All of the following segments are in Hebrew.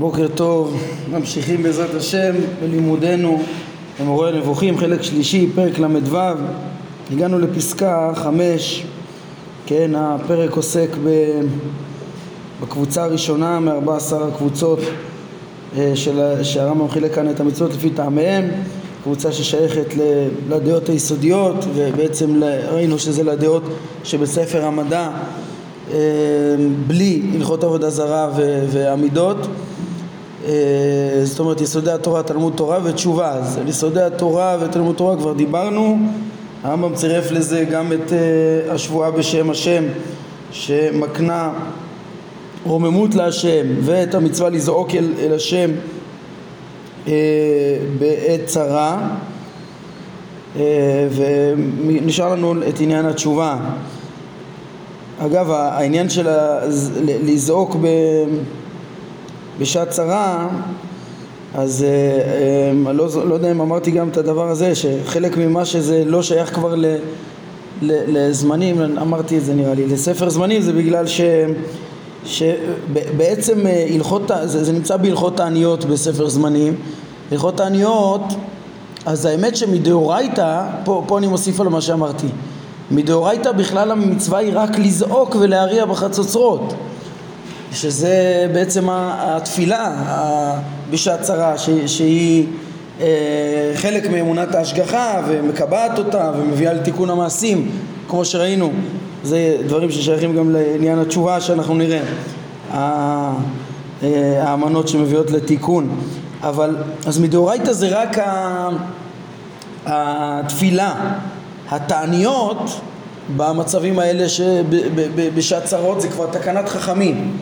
בוקר טוב, ממשיכים בעזרת השם בלימודנו במורה הנבוכים, חלק שלישי, פרק ל"ו, הגענו לפסקה חמש, כן, הפרק עוסק בקבוצה הראשונה מארבע עשר הקבוצות אה, שהרמב"ם חילק כאן את המצוות לפי טעמיהם, קבוצה ששייכת לדעות היסודיות ובעצם ראינו שזה לדעות שבספר המדע אה, בלי הלכות עבודה זרה ועמידות זאת אומרת יסודי התורה, תלמוד תורה ותשובה. אז על יסודי התורה ותלמוד תורה כבר דיברנו. הרמב"ם צירף לזה גם את אה, השבועה בשם השם שמקנה רוממות להשם ואת המצווה לזעוק אל, אל השם בעת צרה. ונשאר לנו את עניין התשובה. אגב העניין של לזעוק בשעת צרה אז אני לא, לא יודע אם אמרתי גם את הדבר הזה שחלק ממה שזה לא שייך כבר ל, ל, לזמנים אמרתי את זה נראה לי לספר זמנים זה בגלל ש, שבעצם הלכות זה, זה נמצא בהלכות העניות בספר זמנים. הלכות העניות אז האמת שמדאורייתא פה, פה אני מוסיף על מה שאמרתי מדאורייתא בכלל המצווה היא רק לזעוק ולהריע בחצוצרות שזה בעצם התפילה בשעת צרה שהיא אה, חלק מאמונת ההשגחה ומקבעת אותה ומביאה לתיקון המעשים כמו שראינו. זה דברים ששייכים גם לעניין התשובה שאנחנו נראה. אה, האמנות שמביאות לתיקון. אבל אז מדאורייתא זה רק התפילה. התעניות במצבים האלה שבשעת צרות זה כבר תקנת חכמים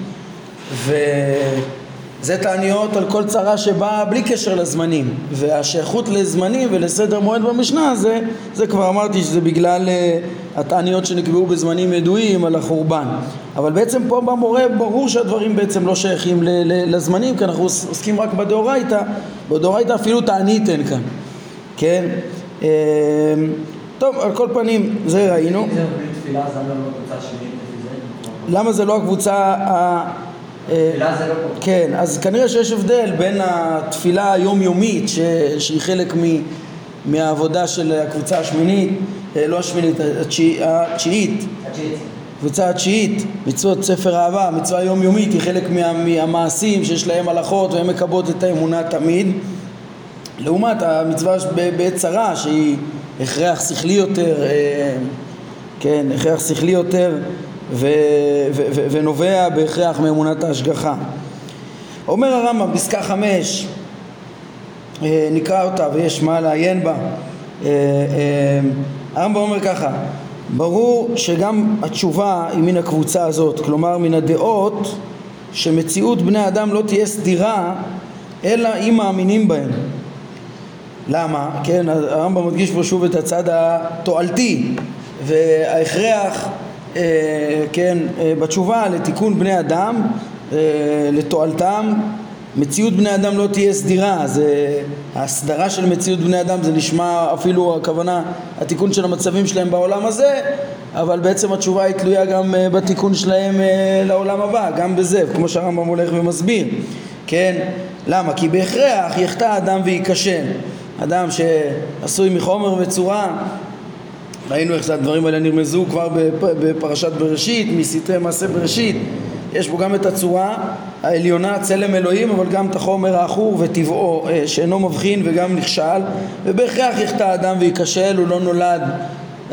וזה תעניות על כל צרה שבאה בלי קשר לזמנים. והשייכות לזמנים ולסדר מועד במשנה זה, זה כבר אמרתי שזה בגלל uh, התעניות שנקבעו בזמנים ידועים על החורבן. אבל בעצם פה במורה ברור שהדברים בעצם לא שייכים ל- ל- לזמנים כי אנחנו עוסקים רק בדאורייתא בדאורייתא אפילו תענית אין כאן. כן? uh, טוב על כל פנים זה ראינו. למה זה לא הקבוצה ה... אה, לא כן, אז כנראה שיש הבדל בין התפילה היומיומית שהיא חלק מהעבודה של הקבוצה השמינית, אה, לא השמינית, התשיעית, קבוצה התשיעית, מצוות ספר אהבה, מצווה יומיומית היא חלק מה, מהמעשים שיש להם הלכות והן מקבלות את האמונה תמיד. לעומת המצווה בעת צרה שהיא הכרח שכלי יותר, אה, כן, הכרח שכלי יותר ו, ו, ו, ונובע בהכרח מאמונת ההשגחה. אומר הרמב"ם, פסקה חמש, אה, נקרא אותה ויש מה לעיין בה. אה, הרמב"ם אומר ככה, ברור שגם התשובה היא מן הקבוצה הזאת, כלומר מן הדעות שמציאות בני אדם לא תהיה סדירה אלא אם מאמינים בהם. למה? כן, הרמב"ם מדגיש פה שוב את הצד התועלתי וההכרח אה, כן, אה, בתשובה לתיקון בני אדם אה, לתועלתם מציאות בני אדם לא תהיה סדירה, זה ההסדרה של מציאות בני אדם זה נשמע אפילו הכוונה התיקון של המצבים שלהם בעולם הזה אבל בעצם התשובה היא תלויה גם בתיקון שלהם לעולם הבא, גם בזה, כמו שהרמב"ם הולך ומסביר, כן? למה? כי בהכרח יחטא אדם וייכשל אדם שעשוי מחומר וצורה ראינו איך הדברים האלה נרמזו כבר בפרשת בראשית, מסתרי מעשה בראשית. יש בו גם את הצורה העליונה, צלם אלוהים, אבל גם את החומר העכור וטבעו אה, שאינו מבחין וגם נכשל. ובהכרח יחטא אדם וייכשל, הוא לא נולד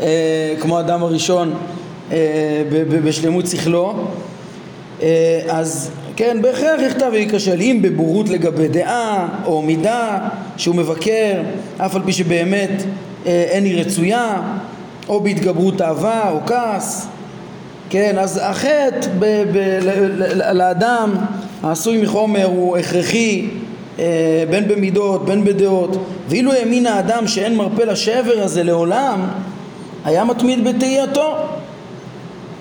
אה, כמו האדם הראשון אה, בשלמות שכלו. אה, אז כן, בהכרח יכתב וייכשל, אם בבורות לגבי דעה או מידה שהוא מבקר, אף על פי שבאמת אה, אין היא רצויה, או בהתגברות אהבה או כעס, כן, אז החטא לאדם העשוי מחומר הוא הכרחי אה, בין במידות בין בדעות ואילו האמין האדם שאין מרפא לשבר הזה לעולם היה מתמיד בתהייתו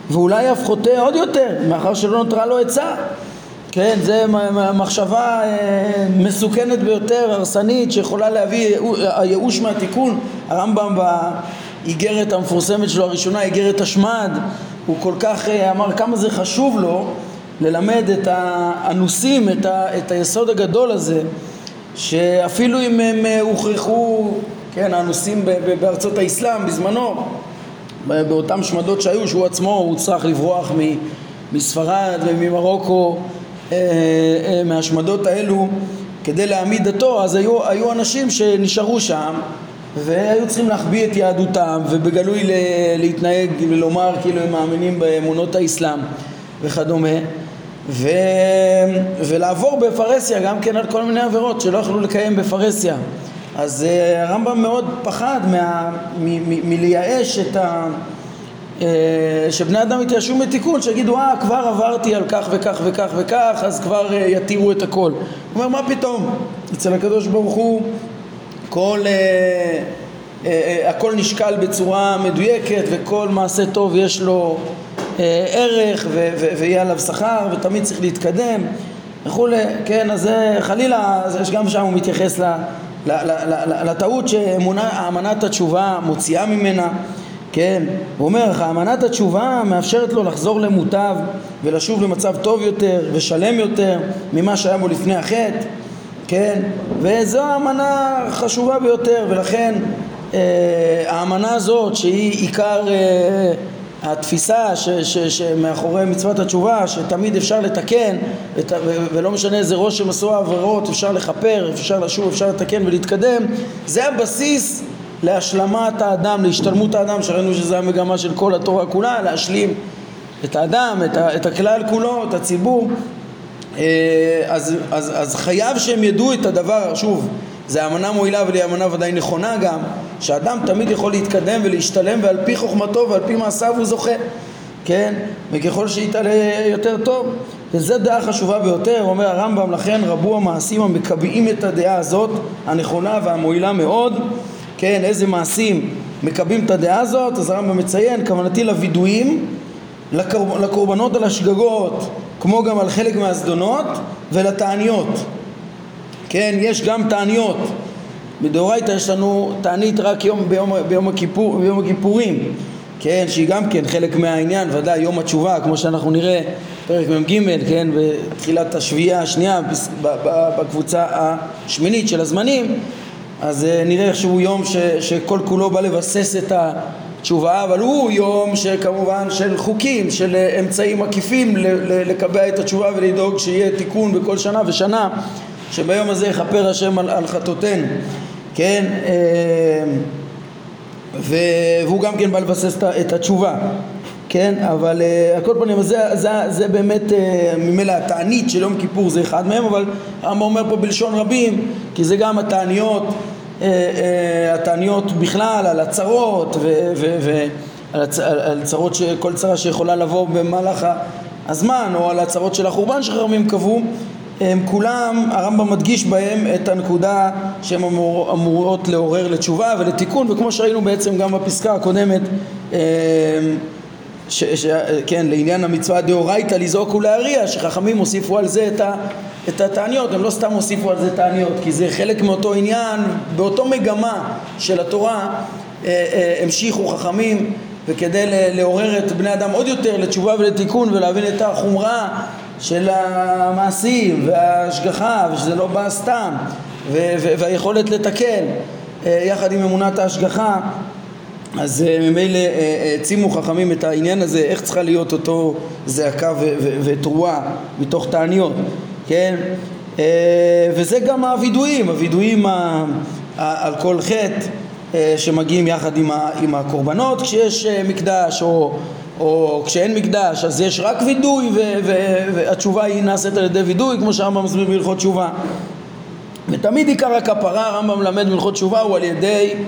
ואולי אף חוטא עוד יותר מאחר שלא נותרה לו עצה כן, זה מחשבה אה, מסוכנת ביותר, הרסנית, שיכולה להביא הייאוש מהתיקון. הרמב"ם באיגרת המפורסמת שלו הראשונה, איגרת השמד, הוא כל כך אה, אמר כמה זה חשוב לו ללמד את האנוסים את, ה, את היסוד הגדול הזה שאפילו אם הם אה, הוכרחו, כן, האנוסים בארצות האסלאם בזמנו באותן שמדות שהיו שהוא עצמו הוא צריך לברוח מספרד וממרוקו אה, מהשמדות האלו כדי להעמיד דתו אז היו, היו אנשים שנשארו שם והיו צריכים להחביא את יהדותם ובגלוי להתנהג ולומר כאילו הם מאמינים באמונות האסלאם וכדומה ו... ולעבור בפרהסיה גם כן על כל מיני עבירות שלא יכלו לקיים בפרהסיה אז uh, הרמב"ם מאוד פחד מה... מ... מ... מלייאש את ה... uh, שבני אדם יתיישבו מתיקון, שיגידו אה כבר עברתי על כך וכך וכך וכך אז כבר uh, יתירו את הכל. הוא אומר מה פתאום, אצל הקדוש ברוך הוא כל, uh, uh, uh, הכל נשקל בצורה מדויקת וכל מעשה טוב יש לו אה, ערך ויהיה עליו שכר ותמיד צריך להתקדם וכולי, כן, אז חלילה, יש גם שם הוא מתייחס לטעות שאמנת התשובה מוציאה ממנה, כן, הוא אומר, האמנת התשובה מאפשרת לו לחזור למוטב ולשוב למצב טוב יותר ושלם יותר ממה שהיה בו לפני החטא, כן, וזו האמנה חשובה ביותר ולכן אה, האמנה הזאת שהיא עיקר אה, התפיסה ש, ש, שמאחורי מצוות התשובה שתמיד אפשר לתקן ות, ולא משנה איזה ראש הם עשו העברות אפשר לכפר, אפשר לשוב, אפשר לתקן ולהתקדם זה הבסיס להשלמת האדם, להשתלמות האדם שראינו שזו המגמה של כל התורה כולה להשלים את האדם, את, ה, את הכלל כולו, את הציבור אז, אז, אז חייב שהם ידעו את הדבר, שוב זה אמנה מועילה אבל היא אמנה ודאי נכונה גם שאדם תמיד יכול להתקדם ולהשתלם ועל פי חוכמתו ועל פי מעשיו הוא זוכה כן? וככל שיתעלה יותר טוב וזו דעה חשובה ביותר, אומר הרמב"ם לכן רבו המעשים המקבעים את הדעה הזאת הנכונה והמועילה מאוד כן, איזה מעשים מקבעים את הדעה הזאת אז הרמב"ם מציין כוונתי לווידויים לקור... לקורבנות על השגגות כמו גם על חלק מהזדונות ולתעניות כן, יש גם תעניות. מדאורייתא יש לנו תענית רק יום, ביום, ביום, הכיפור, ביום הכיפורים. כן, שהיא גם כן חלק מהעניין, ודאי יום התשובה, כמו שאנחנו נראה פרק מ"ג, כן, בתחילת השביעייה השנייה, בקבוצה השמינית של הזמנים, אז אה, נראה שהוא יום ש, שכל כולו בא לבסס את התשובה, אבל הוא יום שכמובן של חוקים, של אה, אמצעים עקיפים לקבע את התשובה ולדאוג שיהיה תיקון בכל שנה ושנה שביום הזה יכפר השם על, על חטאותינו, כן? אה, והוא גם כן בא לבסס את התשובה, כן? אבל על כל פנים זה, זה, זה באמת אה, ממילא התענית של יום כיפור זה אחד מהם, אבל הרמב"ם אומר פה בלשון רבים, כי זה גם התעניות, אה, התעניות בכלל על הצרות ועל הצרות, כל צרה שיכולה לבוא במהלך הזמן או על הצרות של החורבן שחרמים קבעו הם כולם, הרמב"ם מדגיש בהם את הנקודה שהן אמור, אמורות לעורר לתשובה ולתיקון וכמו שראינו בעצם גם בפסקה הקודמת אה, ש, ש, כן, לעניין המצווה דאורייתא לזעוק ולהריע שחכמים הוסיפו על זה את, ה, את התעניות הם לא סתם הוסיפו על זה תעניות כי זה חלק מאותו עניין באותו מגמה של התורה אה, אה, המשיכו חכמים וכדי לעורר את בני אדם עוד יותר לתשובה ולתיקון ולהבין את החומרה של המעשים וההשגחה ושזה לא בא סתם והיכולת לתקן אה, יחד עם אמונת ההשגחה אז אה, ממילא אה, העצימו חכמים את העניין הזה איך צריכה להיות אותו זעקה ותרועה מתוך תעניות כן? וזה גם הווידויים הווידויים על כל חטא שמגיעים יחד עם הקורבנות כשיש מקדש או או כשאין מקדש אז יש רק וידוי והתשובה היא נעשית על ידי וידוי כמו שהרמב"ם מסביר בהלכות תשובה. ותמיד עיקר הכפרה הרמב"ם מלמד בהלכות תשובה הוא על ידי אה, אה,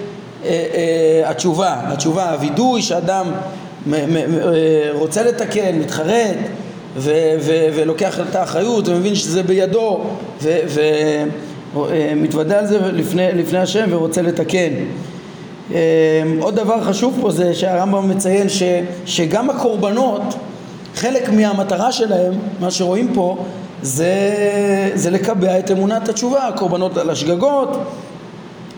התשובה, התשובה, הווידוי שאדם אה, רוצה לתקן, מתחרט ולוקח את האחריות ומבין שזה בידו ומתוודה אה, על זה לפני, לפני השם ורוצה לתקן. עוד דבר חשוב פה זה שהרמב"ם מציין ש, שגם הקורבנות, חלק מהמטרה שלהם, מה שרואים פה, זה, זה לקבע את אמונת התשובה, הקורבנות על השגגות,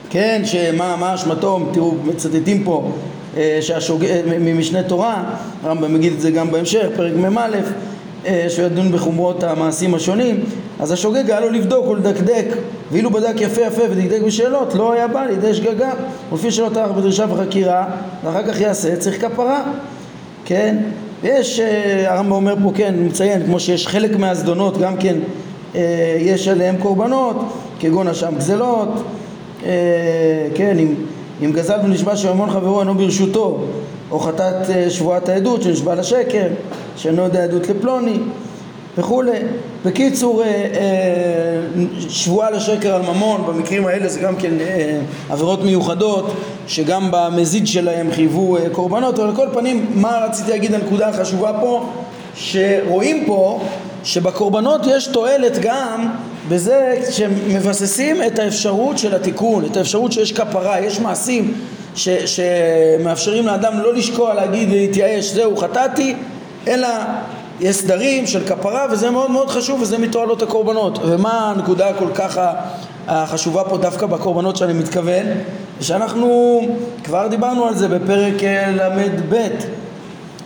כן, שמה אשמתו, תראו, מצטטים פה אה, שהשוגג, ממשנה תורה, הרמב"ם מגיד את זה גם בהמשך, פרק מ"א, אה, שהוא ידון בחומרות המעשים השונים, אז השוגג היה לו לבדוק ולדקדק, ואילו בדק יפה יפה ודקדק בשאלות, לא היה בא לידי שגגה, ולפי שלא טרח בדרישה וחקירה, ואחר כך יעשה, צריך כפרה, כן? אה, הרמב"ם אומר פה, כן, מציין, כמו שיש חלק מהזדונות, גם כן אה, יש עליהם קורבנות, כגון אשם גזלות, כן, אם, אם גזל ונשבע שממון חברו אינו ברשותו, או חטאת שבועת העדות שנשבע לשקר, שאינו יודע עדות לפלוני וכולי. בקיצור, אה, אה, שבועה לשקר על ממון, במקרים האלה זה גם כן אה, עבירות מיוחדות שגם במזיד שלהם חייבו קורבנות, אבל על כל פנים, מה רציתי להגיד הנקודה החשובה פה? שרואים פה שבקורבנות יש תועלת גם בזה שמבססים את האפשרות של התיקון, את האפשרות שיש כפרה, יש מעשים ש, שמאפשרים לאדם לא לשקוע, להגיד להתייאש, זהו חטאתי, אלא יש סדרים של כפרה וזה מאוד מאוד חשוב וזה מתועלות הקורבנות. ומה הנקודה כל כך החשובה פה דווקא בקורבנות שאני מתכוון? שאנחנו כבר דיברנו על זה בפרק אה, ל"ב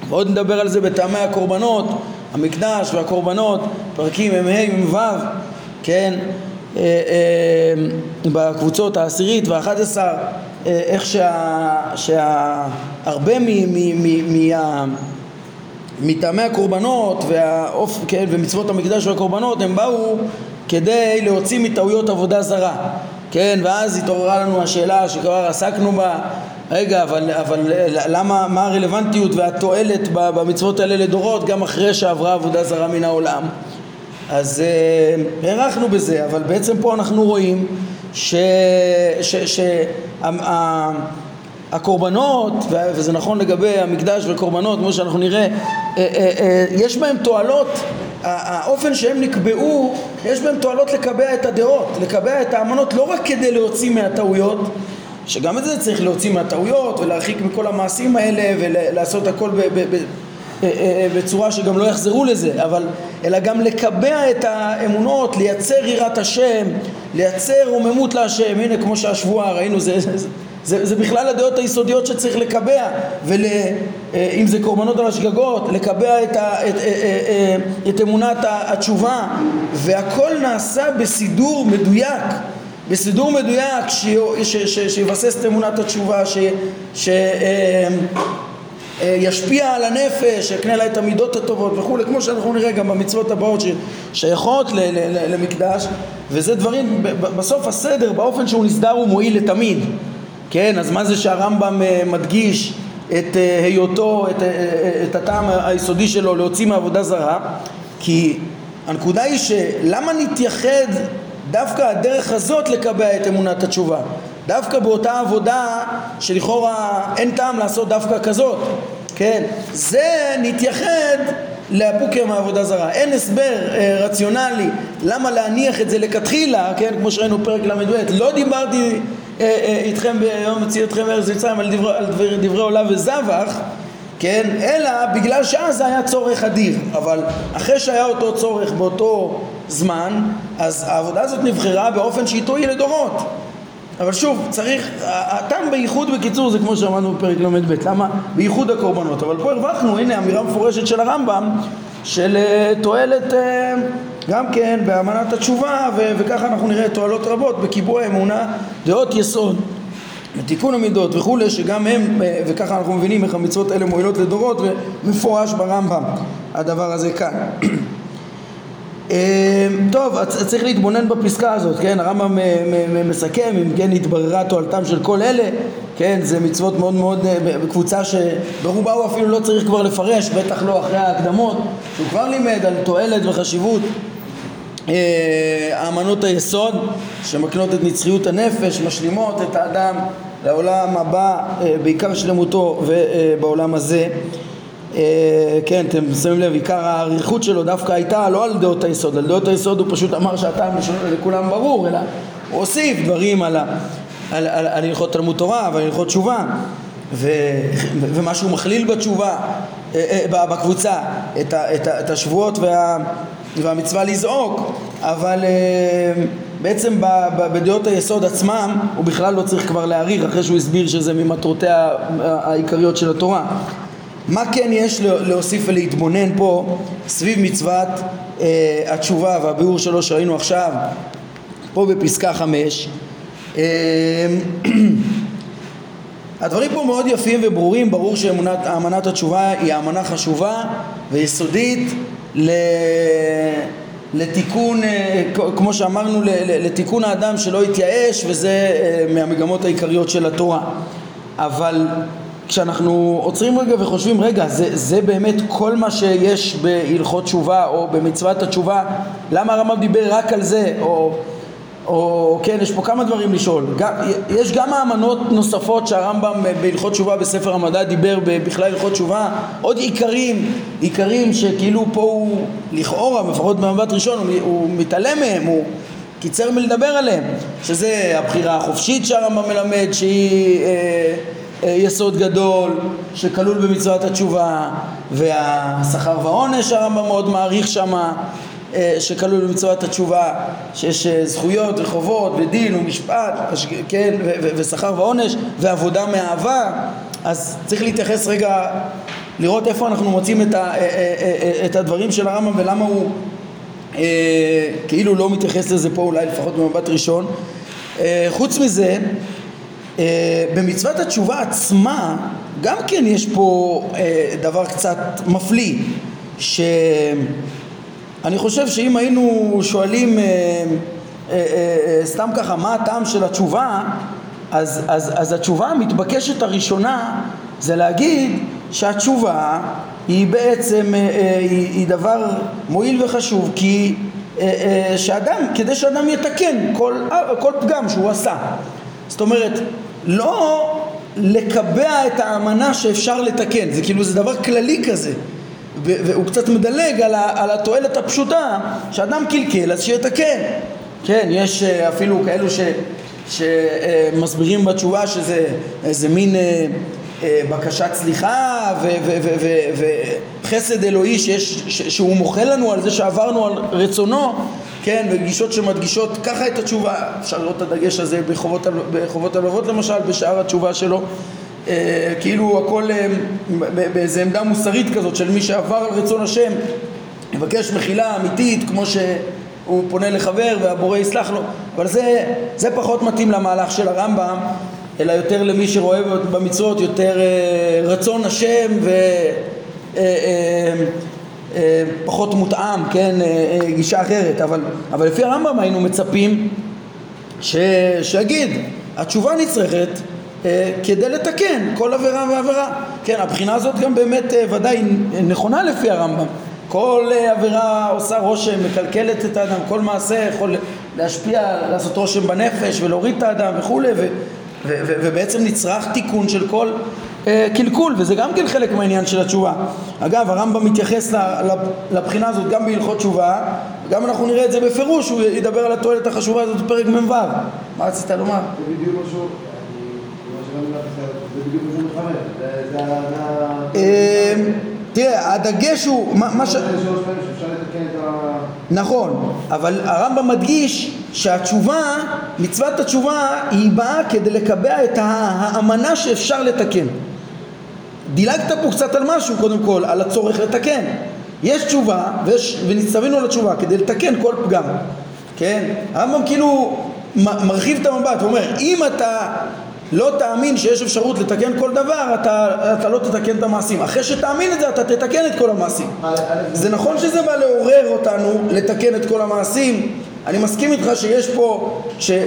ועוד נדבר על זה בטעמי הקורבנות המקדש והקורבנות פרקים מ"ה ומ"ו כן אה, אה, בקבוצות העשירית והאחת עשר איך שהרבה מה... מטעמי הקורבנות והאופ, כן, ומצוות המקדש והקורבנות הם באו כדי להוציא מטעויות עבודה זרה. כן ואז התעוררה לנו השאלה שכבר עסקנו בה. רגע אבל, אבל למה מה הרלוונטיות והתועלת במצוות האלה לדורות גם אחרי שעברה עבודה זרה מן העולם אז אה, הארכנו בזה אבל בעצם פה אנחנו רואים ש... ש, ש הקורבנות, וזה נכון לגבי המקדש וקורבנות, כמו שאנחנו נראה, אה, אה, אה, יש בהם תועלות, האופן שהם נקבעו, יש בהם תועלות לקבע את הדעות, לקבע את האמנות לא רק כדי להוציא מהטעויות, שגם את זה צריך להוציא מהטעויות ולהרחיק מכל המעשים האלה ולעשות הכל בצורה שגם לא יחזרו לזה, אבל אלא גם לקבע את האמונות, לייצר יראת השם, לייצר רוממות להשם, הנה כמו שהשבועה ראינו זה, זה, זה, זה בכלל הדעות היסודיות שצריך לקבע, ואם אה, זה קורבנות על השגגות, לקבע את, ה, את, אה, אה, את אמונת התשובה, והכל נעשה בסידור מדויק, בסידור מדויק שיבסס את אמונת התשובה, ש... ש ישפיע על הנפש, יקנה לה את המידות הטובות וכולי, כמו שאנחנו נראה גם במצוות הבאות ששייכות למקדש, וזה דברים, בסוף הסדר, באופן שהוא נסדר הוא מועיל לתמיד. כן, אז מה זה שהרמב"ם אה, מדגיש את אה, היותו, את, אה, את הטעם היסודי שלו להוציא מעבודה זרה? כי הנקודה היא שלמה נתייחד דווקא הדרך הזאת לקבע את אמונת התשובה? דווקא באותה עבודה שלכאורה אין טעם לעשות דווקא כזאת, כן? זה נתייחד לאפוקיה מעבודה זרה. אין הסבר אה, רציונלי למה להניח את זה לכתחילה, כן? כמו שראינו פרק ל"ב. לא דיברתי אה, אה, איתכם ביום מציע אתכם ארץ מצרים על, דבר, על דבר, דברי עולה וזבח כן? אלא בגלל שאז היה צורך אדיר אבל אחרי שהיה אותו צורך באותו זמן אז העבודה הזאת נבחרה באופן שהיא תועיל לדורות אבל שוב, צריך, הטעם בייחוד בקיצור זה כמו שאמרנו בפרק ל"ב, למה? בייחוד הקורבנות, אבל פה הרווחנו, הנה אמירה מפורשת של הרמב"ם של אה, תועלת גם כן באמנת התשובה ו- וככה אנחנו נראה תועלות רבות בקיבוע האמונה, דעות יסוד, בתיקון המידות וכולי שגם הם וככה אנחנו מבינים איך המצוות האלה מועילות לדורות ומפורש ברמב"ם הדבר הזה כאן אה, טוב, צריך להתבונן בפסקה הזאת, כן? הרמב"ם מסכם, אם כן התבררה תועלתם של כל אלה, כן? זה מצוות מאוד מאוד, אה, בקבוצה שברובה הוא אפילו לא צריך כבר לפרש, בטח לא אחרי ההקדמות, שהוא כבר לימד על תועלת וחשיבות אה, האמנות היסוד שמקנות את נצחיות הנפש, משלימות את האדם לעולם הבא, אה, בעיקר שלמותו ובעולם הזה. אה, כן, אתם שמים לב, עיקר האריכות שלו דווקא הייתה לא על דעות היסוד, על דעות היסוד הוא פשוט אמר שהטעם לכולם ברור, אלא הוא הוסיף דברים על, הלכות תלמוד תורה ועל הלכות תשובה ו, ומה שהוא מכליל בתשובה, בקבוצה, את, את, את השבועות וה... והמצווה לזעוק, אבל בעצם בדעות היסוד עצמם הוא בכלל לא צריך כבר להעריך אחרי שהוא הסביר שזה ממטרותיה העיקריות של התורה. מה כן יש להוסיף ולהתבונן פה סביב מצוות אה, התשובה והביאור שלו שראינו עכשיו פה בפסקה חמש אה, הדברים פה מאוד יפים וברורים, ברור שאמנת התשובה היא אמנה חשובה ויסודית לתיקון, אה, כמו שאמרנו, לתיקון האדם שלא יתייאש וזה אה, מהמגמות העיקריות של התורה. אבל כשאנחנו עוצרים רגע וחושבים, רגע, זה, זה באמת כל מה שיש בהלכות תשובה או במצוות התשובה, למה הרמב"ם דיבר רק על זה, או או כן, יש פה כמה דברים לשאול. גם, יש גם מאמנות נוספות שהרמב"ם בהלכות תשובה בספר המדע דיבר בכלל הלכות תשובה, עוד עיקרים, עיקרים שכאילו פה הוא לכאורה, לפחות במבט ראשון, הוא, הוא מתעלם מהם, הוא קיצר מלדבר עליהם, שזה הבחירה החופשית שהרמב"ם מלמד, שהיא אה, יסוד גדול, שכלול במצוות התשובה, והשכר והעונש שהרמב"ם מאוד מעריך שמה אה, שכלול במצוות התשובה, שיש אה, זכויות וחובות ודין ומשפט, כן, ושכר ועונש ועבודה מאהבה, אז צריך להתייחס רגע, לראות איפה אנחנו מוצאים את, ה, אה, את הדברים של הרמב"ם ולמה הוא אה, כאילו לא מתייחס לזה פה אולי לפחות במבט ראשון. אה, חוץ מזה, אה, במצוות התשובה עצמה גם כן יש פה אה, דבר קצת מפליא, ש... אני חושב שאם היינו שואלים אה, אה, אה, אה, סתם ככה מה הטעם של התשובה, אז, אז, אז התשובה המתבקשת הראשונה זה להגיד שהתשובה היא בעצם אה, אה, היא, היא דבר מועיל וחשוב כי אה, אה, שאדם, כדי שאדם יתקן כל, כל פגם שהוא עשה. זאת אומרת, לא לקבע את האמנה שאפשר לתקן, זה כאילו זה דבר כללי כזה. והוא קצת מדלג על, על התועלת הפשוטה שאדם קלקל אז שיתקן. כן, יש אה, אפילו כאלו ש, שמסבירים בתשובה שזה איזה מין אה, אה, בקשת סליחה וחסד אלוהי שיש, ש, שהוא מוחל לנו על זה שעברנו על רצונו כן, וגישות שמדגישות ככה את התשובה. אפשר לראות את הדגש הזה בחובות, בחובות הלבבות למשל בשאר התשובה שלו. אה, כאילו הכל אה, באיזה עמדה מוסרית כזאת של מי שעבר על רצון השם יבקש מחילה אמיתית כמו שהוא פונה לחבר והבורא יסלח לו. אבל זה, זה פחות מתאים למהלך של הרמב"ם אלא יותר למי שרואה במצוות יותר אה, רצון השם ופחות מותאם, כן, גישה אחרת אבל, אבל לפי הרמב"ם היינו מצפים ש, שיגיד התשובה נצרכת אה, כדי לתקן כל עבירה ועבירה. כן, הבחינה הזאת גם באמת אה, ודאי נכונה לפי הרמב"ם. כל אה, עבירה עושה רושם, מקלקלת את האדם, כל מעשה יכול להשפיע, לעשות רושם בנפש ולהוריד את האדם וכולי, ובעצם נצרך תיקון של כל אה, קלקול, וזה גם כן חלק מהעניין של התשובה. אגב, הרמב"ם מתייחס לבחינה הזאת גם בהלכות תשובה, גם אנחנו נראה את זה בפירוש, הוא ידבר על התועלת החשובה הזאת בפרק מ"ו. מה רצית לומר? זה בדיוק משהו אמ, תראה, הדגש הוא, מה ש... נכון, אבל הרמב"ם מדגיש שהתשובה, מצוות התשובה היא באה כדי לקבע את האמנה שאפשר לתקן. דילגת פה קצת על משהו קודם כל, על הצורך לתקן. יש תשובה ונצטווינו לתשובה כדי לתקן כל פגם, כן? הרמב"ם כאילו מרחיב את המבט, הוא אומר אם אתה לא תאמין שיש אפשרות לתקן כל דבר, אתה, אתה לא תתקן את המעשים. אחרי שתאמין את זה, אתה תתקן את כל המעשים. זה נכון שזה בא לעורר אותנו לתקן את כל המעשים. אני מסכים איתך שיש פה, ש, אה,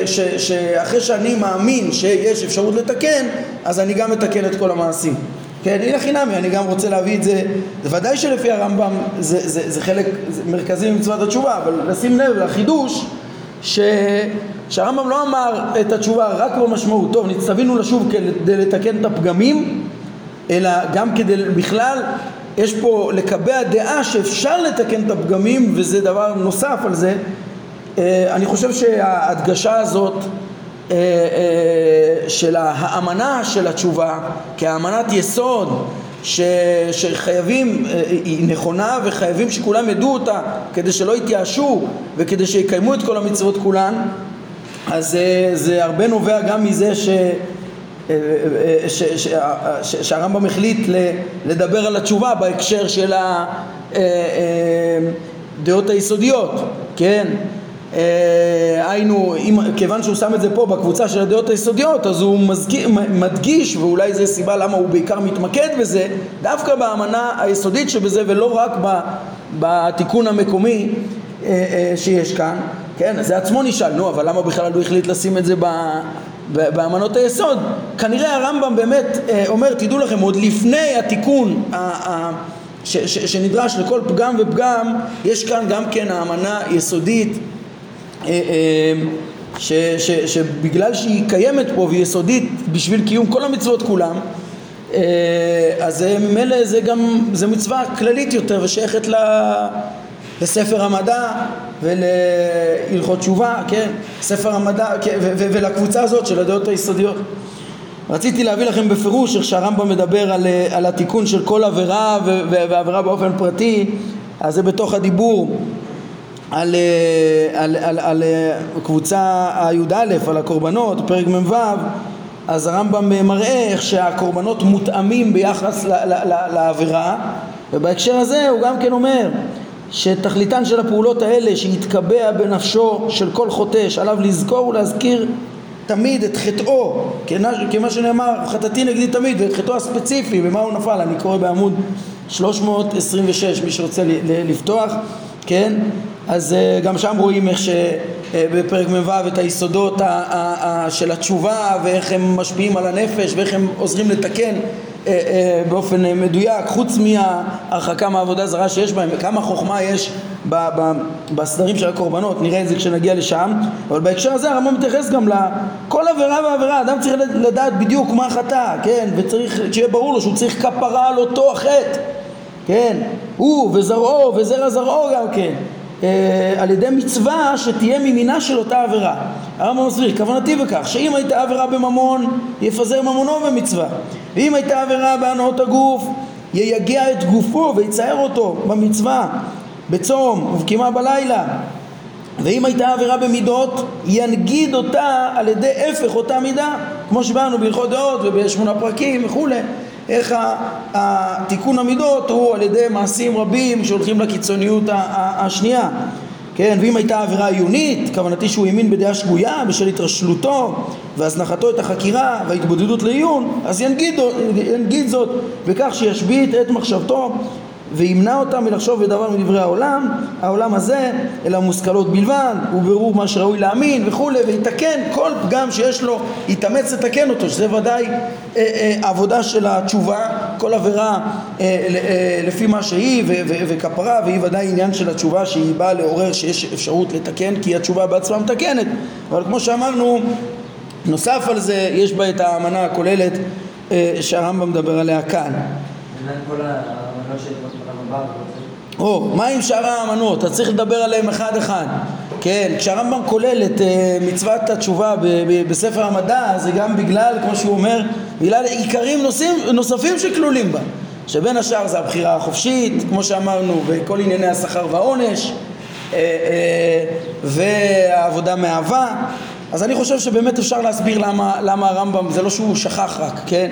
אה, ש, שאחרי שאני מאמין שיש אפשרות לתקן, אז אני גם מתקן את כל המעשים. כן, הנה חינמי, אני גם רוצה להביא את זה, זה ודאי שלפי הרמב"ם זה, זה, זה חלק זה מרכזי ממצוות התשובה, אבל לשים לב לחידוש ש... שהרמב"ם לא אמר את התשובה רק במשמעות, טוב נצטווינו לשוב כדי לתקן את הפגמים, אלא גם כדי בכלל, יש פה לקבע דעה שאפשר לתקן את הפגמים וזה דבר נוסף על זה. אה, אני חושב שההדגשה הזאת אה, אה, של האמנה של התשובה כאמנת יסוד ש, שחייבים, היא נכונה וחייבים שכולם ידעו אותה כדי שלא יתייאשו וכדי שיקיימו את כל המצוות כולן אז זה, הרבה נובע גם מזה ש, שהרמב"ם החליט לדבר על התשובה בהקשר של הדעות היסודיות, כן? היינו, כיוון שהוא שם את זה פה בקבוצה של הדעות היסודיות אז הוא מזכיר, מדגיש ואולי זו סיבה למה הוא בעיקר מתמקד בזה דווקא באמנה היסודית שבזה ולא רק בתיקון המקומי שיש כאן כן, זה עצמו נשאל, נו, אבל למה בכלל הוא החליט לשים את זה באמנות היסוד? כנראה הרמב"ם באמת אה, אומר, תדעו לכם, עוד לפני התיקון שנדרש לכל פגם ופגם, יש כאן גם כן האמנה יסודית אה, אה, שבגלל שהיא קיימת פה והיא יסודית בשביל קיום כל המצוות כולם אז ממילא זה גם, זה מצווה כללית יותר ושייכת לספר המדע ולהלכות תשובה, כן, ספר המדע כן, ולקבוצה הזאת של הדעות היסודיות. רציתי להביא לכם בפירוש איך שהרמב"ם מדבר על, על התיקון של כל עבירה ועבירה באופן פרטי, אז זה בתוך הדיבור על, על, על, על קבוצה הי"א, על הקורבנות, פרק מ"ו, אז הרמב"ם מראה איך שהקורבנות מותאמים ביחס לעבירה ובהקשר הזה הוא גם כן אומר שתכליתן של הפעולות האלה שיתקבע בנפשו של כל חוטא שעליו לזכור ולהזכיר תמיד את חטאו כמה שנאמר חטאתי נגדי תמיד ואת חטאו הספציפי במה הוא נפל? אני קורא בעמוד 326 מי שרוצה לפתוח כן? אז אה, גם שם רואים איך שבפרק מ"ו את היסודות של התשובה ואיך הם משפיעים על הנפש ואיך הם עוזרים לתקן אה, אה, באופן אה, מדויק, חוץ מהרחקה מהעבודה זרה שיש בהם, וכמה חוכמה יש בסדרים של הקורבנות, נראה את זה כשנגיע לשם, אבל בהקשר הזה הרמב"ם מתייחס גם לכל עבירה ועבירה, אדם צריך לדעת בדיוק מה חטא, כן, וצריך שיהיה ברור לו שהוא צריך כפרה על אותו החטא, כן, הוא וזרעו וזרע זרעו גם כן, על ידי מצווה שתהיה ממינה של אותה עבירה. הרמב"ם מסביר, כוונתי בכך שאם הייתה עבירה בממון, יפזר ממונו במצווה. ואם הייתה עבירה בהנאות הגוף, ייגע את גופו ויצייר אותו במצווה, בצום ובקימה בלילה. ואם הייתה עבירה במידות, ינגיד אותה על ידי הפך אותה מידה, כמו שבאנו בהלכות דעות ובשמונה פרקים וכולי. איך התיקון המידות הוא על ידי מעשים רבים שהולכים לקיצוניות השנייה. כן, ואם הייתה עבירה עיונית, כוונתי שהוא האמין בדעה שגויה בשל התרשלותו והזנחתו את החקירה וההתבודדות לעיון, אז ינגיד, ינגיד זאת בכך שישבית את מחשבתו וימנע אותם מלחשוב בדבר מדברי העולם, העולם הזה, אלא מושכלות בלבד, וברור מה שראוי להאמין וכולי, ויתקן כל פגם שיש לו, יתאמץ לתקן אותו, שזה ודאי אה, אה, עבודה של התשובה, כל עבירה אה, אה, לפי מה שהיא ו- ו- וכפרה, והיא ודאי עניין של התשובה שהיא באה לעורר שיש אפשרות לתקן, כי התשובה בעצמה מתקנת, אבל כמו שאמרנו, נוסף על זה, יש בה את האמנה הכוללת אה, שהרמב"ם מדבר עליה כאן. או, מה עם שאר האמנות? אתה צריך לדבר עליהם אחד אחד. כן, כשהרמב"ם כולל את uh, מצוות התשובה בספר המדע זה גם בגלל, כמו שהוא אומר, בגלל עיקרים נושאים, נוספים שכלולים בה שבין השאר זה הבחירה החופשית, כמו שאמרנו, וכל ענייני השכר והעונש אה, אה, והעבודה מאהבה אז אני חושב שבאמת אפשר להסביר למה, למה הרמב"ם, זה לא שהוא שכח רק, כן,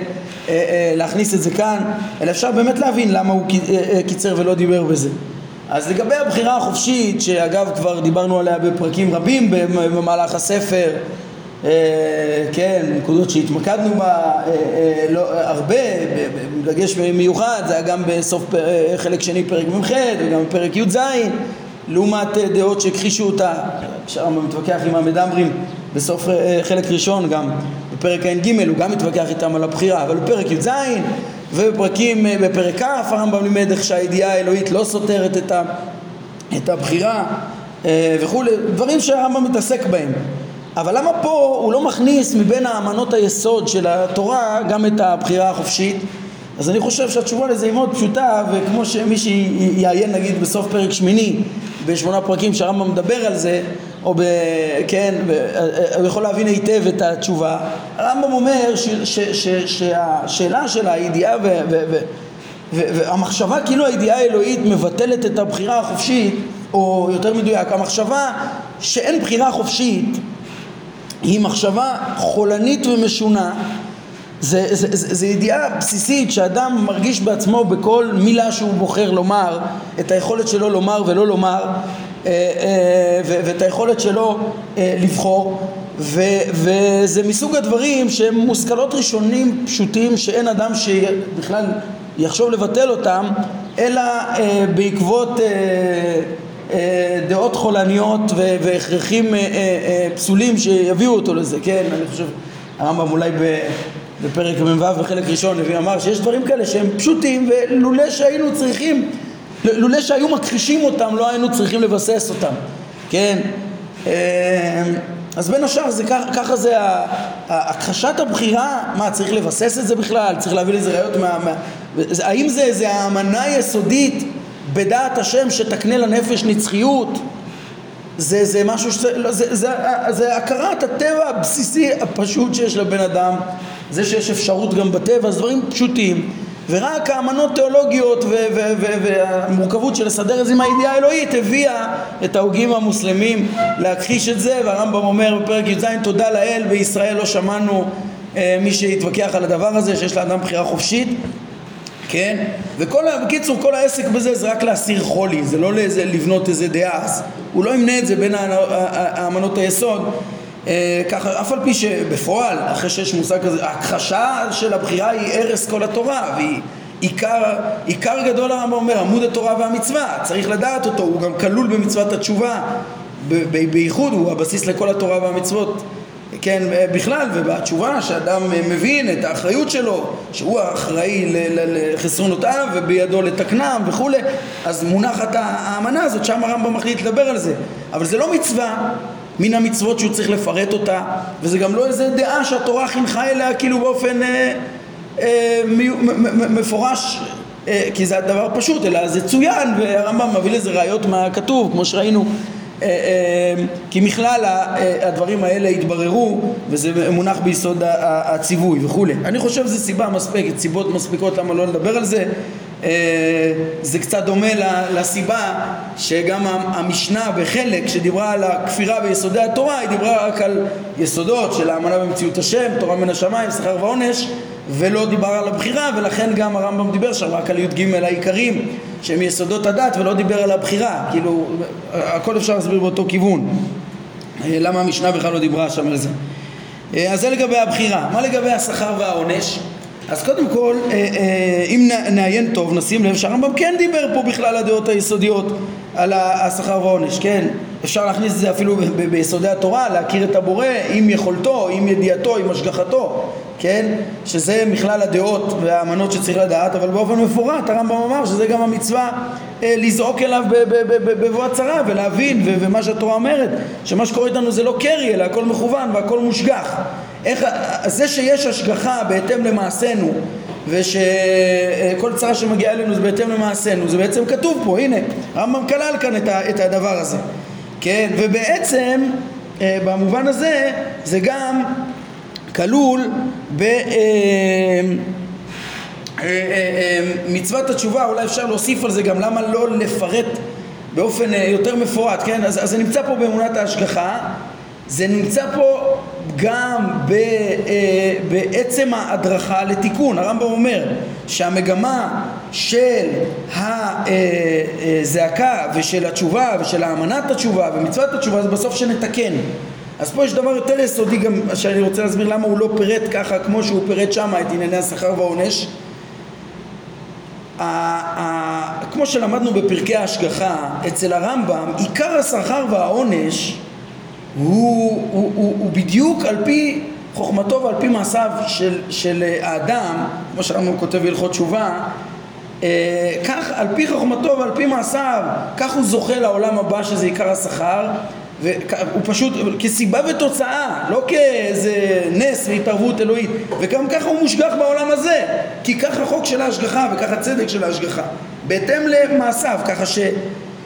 אה, אה, להכניס את זה כאן, אלא אפשר באמת להבין למה הוא אה, קיצר ולא דיבר בזה. אז לגבי הבחירה החופשית, שאגב כבר דיברנו עליה בפרקים רבים במהלך הספר, כן, נקודות שהתמקדנו בה לא, הרבה, בדגש מיוחד, זה היה גם בסוף חלק שני פרק מ"ח וגם בפרק י"ז, לעומת דעות שהכחישו אותה, כשהרמב"ם מתווכח עם המדמרים בסוף אה, חלק ראשון גם, בפרק ע"ג הוא גם מתווכח איתם על הבחירה, אבל בפרק י"ז ובפרקים, אה, בפרק כ' הרמב"ם לימד איך שהידיעה האלוהית לא סותרת את, ה, את הבחירה אה, וכולי, דברים שהרמב"ם מתעסק בהם. אבל למה פה הוא לא מכניס מבין האמנות היסוד של התורה גם את הבחירה החופשית? אז אני חושב שהתשובה לזה היא מאוד פשוטה, וכמו שמי שיעיין נגיד בסוף פרק שמיני בשמונה פרקים שהרמב"ם מדבר על זה, או ב... כן, הוא יכול להבין היטב את התשובה. הרמב"ם אומר ש, ש, ש, שהשאלה של הידיעה ו, ו, ו, ו, והמחשבה כאילו הידיעה האלוהית מבטלת את הבחירה החופשית, או יותר מדויק, המחשבה שאין בחירה חופשית היא מחשבה חולנית ומשונה זה, זה, זה, זה ידיעה בסיסית שאדם מרגיש בעצמו בכל מילה שהוא בוחר לומר את היכולת שלו לומר ולא לומר אה, אה, ואת היכולת שלו אה, לבחור ו, וזה מסוג הדברים שהם מושכלות ראשונים פשוטים שאין אדם שבכלל יחשוב לבטל אותם אלא בעקבות דעות חולניות והכרחים פסולים שיביאו אותו לזה, כן? אני חושב הרמב"ם אולי בפרק מ"ו בחלק ראשון לוי אמר שיש דברים כאלה שהם פשוטים ולולא שהיינו צריכים, לולא שהיו מכחישים אותם לא היינו צריכים לבסס אותם, כן? אמ, אז בין השאר זה ככה זה הכחשת הבחירה, מה צריך לבסס את זה בכלל? צריך להביא לזה ראיות מה... מה האם זה איזה האמנה יסודית בדעת השם שתקנה לנפש נצחיות? זה, זה משהו, שזה, לא, זה, זה, זה, הכרת הטבע הבסיסי הפשוט שיש לבן אדם, זה שיש אפשרות גם בטבע, זה דברים פשוטים, ורק האמנות תיאולוגיות והמורכבות של לסדר את זה עם הידיעה האלוהית הביאה את ההוגים המוסלמים להכחיש את זה, והרמב"ם אומר בפרק י"ז תודה לאל בישראל לא שמענו אה, מי שיתווכח על הדבר הזה שיש לאדם בחירה חופשית כן? וכל, בקיצור, כל העסק בזה זה רק להסיר חולי, זה לא לאיזה, לבנות איזה דעה, אז הוא לא ימנה את זה בין האמנות היסוד. אה, ככה, אף על פי שבפועל, אחרי שיש מושג כזה, ההכחשה של הבחירה היא הרס כל התורה, והיא עיקר, עיקר גדול הרמב"ם אומר, עמוד התורה והמצווה, צריך לדעת אותו, הוא גם כלול במצוות התשובה, בייחוד הוא הבסיס לכל התורה והמצוות כן, בכלל, ובתשובה שאדם מבין את האחריות שלו, שהוא האחראי לחסרונותיו ובידו לתקנם וכולי, אז מונחת האמנה הזאת, שם הרמב"ם מחליט לדבר על זה. אבל זה לא מצווה מן המצוות שהוא צריך לפרט אותה, וזה גם לא איזה דעה שהתורה חינכה אליה כאילו באופן אה, אה, מפורש אה, כי זה הדבר פשוט, אלא זה צוין, והרמב"ם מביא לזה ראיות מהכתוב, כמו שראינו אה, אה, כי מכלל אה, הדברים האלה התבררו וזה מונח ביסוד הציווי וכולי. אני חושב שזו סיבה מספקת, סיבות מספיקות למה לא לדבר על זה. זה קצת דומה לסיבה שגם המשנה בחלק שדיברה על הכפירה ביסודי התורה היא דיברה רק על יסודות של האמנה במציאות השם, תורה מן השמיים, שכר ועונש ולא דיבר על הבחירה ולכן גם הרמב"ם דיבר שם רק על י"ג העיקרים שהם יסודות הדת ולא דיבר על הבחירה כאילו הכל אפשר להסביר באותו כיוון למה המשנה בכלל לא דיברה שם על זה אז זה לגבי הבחירה מה לגבי השכר והעונש? אז קודם כל, אה, אה, אם נעיין טוב, נשים לב שהרמב"ם כן דיבר פה בכלל הדעות היסודיות על השכר והעונש, כן? אפשר להכניס את זה אפילו ביסודי התורה, להכיר את הבורא עם יכולתו, עם ידיעתו, עם השגחתו, כן? שזה מכלל הדעות והאמנות שצריך לדעת, אבל באופן מפורט הרמב"ם אמר שזה גם המצווה אה, לזעוק אליו בבוא הצרה ולהבין, ומה שהתורה אומרת, שמה שקורה איתנו זה לא קרי, אלא הכל מכוון והכל מושגח. איך, זה שיש השגחה בהתאם למעשינו ושכל צרה שמגיעה אלינו זה בהתאם למעשינו זה בעצם כתוב פה, הנה הרמב"ם כלל כאן את, ה, את הדבר הזה כן, ובעצם אה, במובן הזה זה גם כלול ב... אה, אה, מצוות התשובה, אולי אפשר להוסיף על זה גם למה לא לפרט באופן יותר מפורט, כן? אז, זה נמצא פה באמונת ההשגחה, זה נמצא פה גם ב, אה, בעצם ההדרכה לתיקון. הרמב"ם אומר שהמגמה של הזעקה אה, אה, ושל התשובה ושל האמנת התשובה ומצוות התשובה זה בסוף שנתקן. אז פה יש דבר יותר יסודי גם שאני רוצה להסביר למה הוא לא פירט ככה כמו שהוא פירט שם את ענייני השכר והעונש. כמו שלמדנו בפרקי ההשגחה, אצל הרמב"ם עיקר השכר והעונש הוא, הוא, הוא, הוא בדיוק על פי חוכמתו ועל פי מעשיו של, של האדם, כמו שאמרנו כותב בהלכות תשובה, אה, כך על פי חוכמתו ועל פי מעשיו, כך הוא זוכה לעולם הבא שזה עיקר השכר, הוא פשוט כסיבה ותוצאה, לא כאיזה נס והתערבות אלוהית, וגם ככה הוא מושגח בעולם הזה, כי ככה החוק של ההשגחה וככה צדק של ההשגחה, בהתאם למעשיו, ככה ש...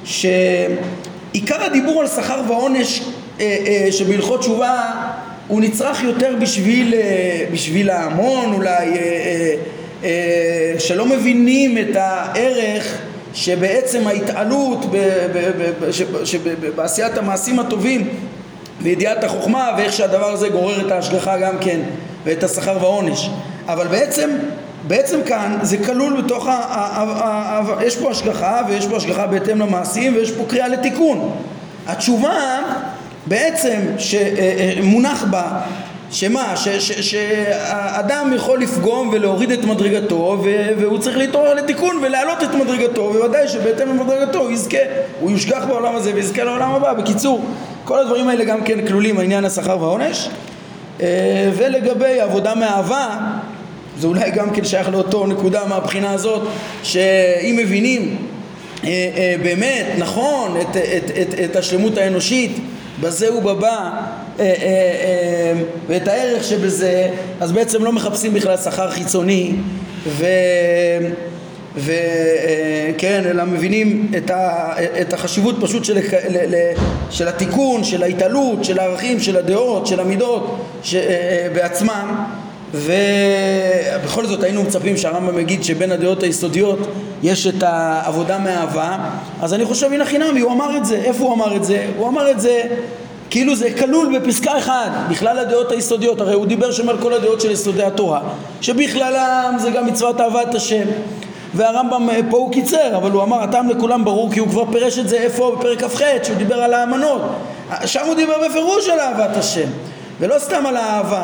שעיקר הדיבור על שכר ועונש אה, אה, שבהלכות תשובה הוא נצרך יותר בשביל, אה, בשביל ההמון אולי שלא מבינים את הערך שבעצם ההתעלות בעשיית המעשים הטובים וידיעת החוכמה ואיך שהדבר הזה גורר את ההשגחה גם כן ואת השכר והעונש אבל בעצם, בעצם כאן זה כלול בתוך, ה, ה, ה, ה, ה, יש פה השגחה ויש פה השגחה בהתאם למעשים ויש פה קריאה לתיקון. התשובה בעצם שמונח בה שמה, שאדם יכול לפגום ולהוריד את מדרגתו והוא צריך להתעורר לתיקון ולהעלות את מדרגתו ובוודאי שבהתאם למדרגתו הוא יזכה, הוא יושגח בעולם הזה ויזכה לעולם הבא. בקיצור, כל הדברים האלה גם כן כלולים העניין השכר והעונש אה, ולגבי עבודה מאהבה זה אולי גם כן שייך לאותו נקודה מהבחינה הזאת שאם מבינים אה, אה, באמת, נכון, את, את, את, את השלמות האנושית בזה ובבא ואת הערך שבזה, אז בעצם לא מחפשים בכלל שכר חיצוני ו... וכן, אלא מבינים את, ה, את החשיבות פשוט של, של התיקון, של ההתעלות, של הערכים, של הדעות, של המידות ש, בעצמם. ובכל זאת היינו מצפים שהרמב"ם יגיד שבין הדעות היסודיות יש את העבודה מאהבה אז אני חושב הנה חינמי, הוא אמר את זה, איפה הוא אמר את זה? הוא אמר את זה כאילו זה כלול בפסקה אחת, בכלל הדעות היסודיות, הרי הוא דיבר שם על כל הדעות של יסודי התורה, שבכללם זה גם מצוות אהבת השם, והרמב"ם אה, פה הוא קיצר, אבל הוא אמר הטעם לכולם ברור כי הוא כבר פירש את זה איפה בפרק כ"ח, שהוא דיבר על האמנות, שם הוא דיבר בפירוש על אהבת השם, ולא סתם על האהבה,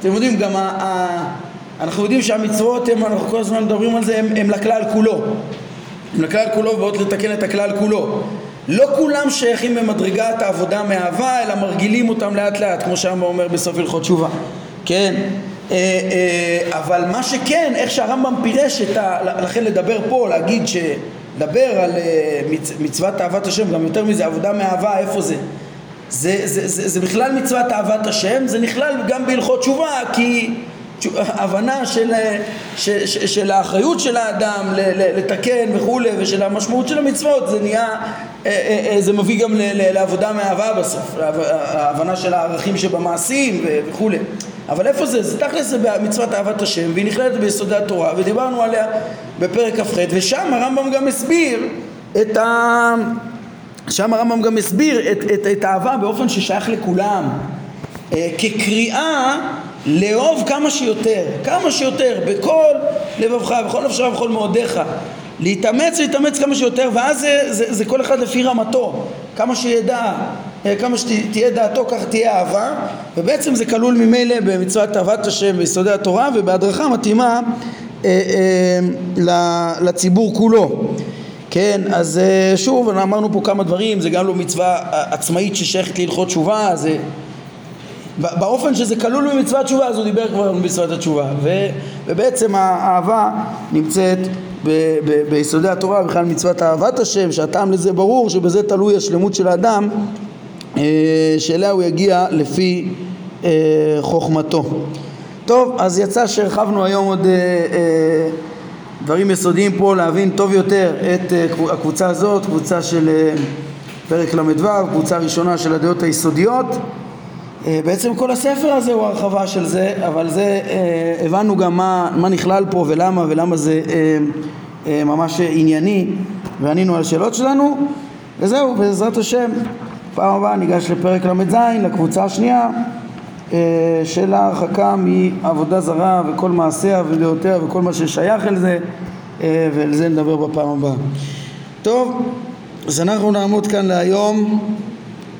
אתם יודעים גם ה- ה- אנחנו יודעים שהמצוות הם, אנחנו כל הזמן מדברים על זה, הם, הם לכלל כולו, הם לכלל כולו ובאות לתקן את הכלל כולו לא כולם שייכים במדרגת העבודה מאהבה, אלא מרגילים אותם לאט לאט, כמו שהרמב"ם אומר בסוף הלכות תשובה. כן? אה, אה, אבל מה שכן, איך שהרמב"ם פירש את ה... לכן לדבר פה, להגיד לדבר על אה, מצוות אהבת השם, גם יותר מזה, עבודה מאהבה, איפה זה? זה, זה, זה, זה בכלל מצוות אהבת השם, זה נכלל גם בהלכות תשובה, כי הבנה של, של, של, של האחריות של האדם לתקן וכולי ושל המשמעות של המצוות זה נהיה, אה, אה, אה, זה מביא גם לעבודה מאהבה בסוף, ההבנה של הערכים שבמעשים וכולי אבל איפה זה? זה תכל'ס זה במצוות אהבת השם והיא נכללת ביסודי התורה ודיברנו עליה בפרק כ"ח ושם הרמב"ם גם הסביר את ה... שם הרמב"ם גם הסביר את, את, את האהבה באופן ששייך לכולם כקריאה לאהוב כמה שיותר, כמה שיותר, בכל לבבך, בכל נפשך ובכל מאודיך. להתאמץ להתאמץ כמה שיותר, ואז זה, זה, זה כל אחד לפי רמתו, כמה שידע, אה, כמה שתהיה דעתו, כך תהיה אהבה, ובעצם זה כלול ממילא במצוות אהבת השם ביסודי התורה ובהדרכה מתאימה אה, אה, לציבור כולו. כן, אז אה, שוב, אמרנו פה כמה דברים, זה גם לא מצווה עצמאית ששייכת להלכות תשובה, זה באופן שזה כלול במצוות תשובה אז הוא דיבר כבר במצוות התשובה. ו, ובעצם האהבה נמצאת ב, ב, ביסודי התורה בכלל מצוות אהבת השם שהטעם לזה ברור שבזה תלוי השלמות של האדם אה, שאליה הוא יגיע לפי אה, חוכמתו. טוב אז יצא שהרחבנו היום עוד אה, אה, דברים יסודיים פה להבין טוב יותר את אה, הקבוצה הזאת קבוצה של אה, פרק ל"ו קבוצה ראשונה של הדעות היסודיות בעצם כל הספר הזה הוא הרחבה של זה, אבל זה, אה, הבנו גם מה, מה נכלל פה ולמה ולמה זה אה, ממש ענייני וענינו על שאלות שלנו וזהו, בעזרת השם, פעם הבאה ניגש לפרק ל"ז, לקבוצה השנייה של ההרחקה מעבודה זרה וכל מעשיה ודעותיה וכל מה ששייך אל זה ועל זה נדבר בפעם הבאה. טוב, אז אנחנו נעמוד כאן להיום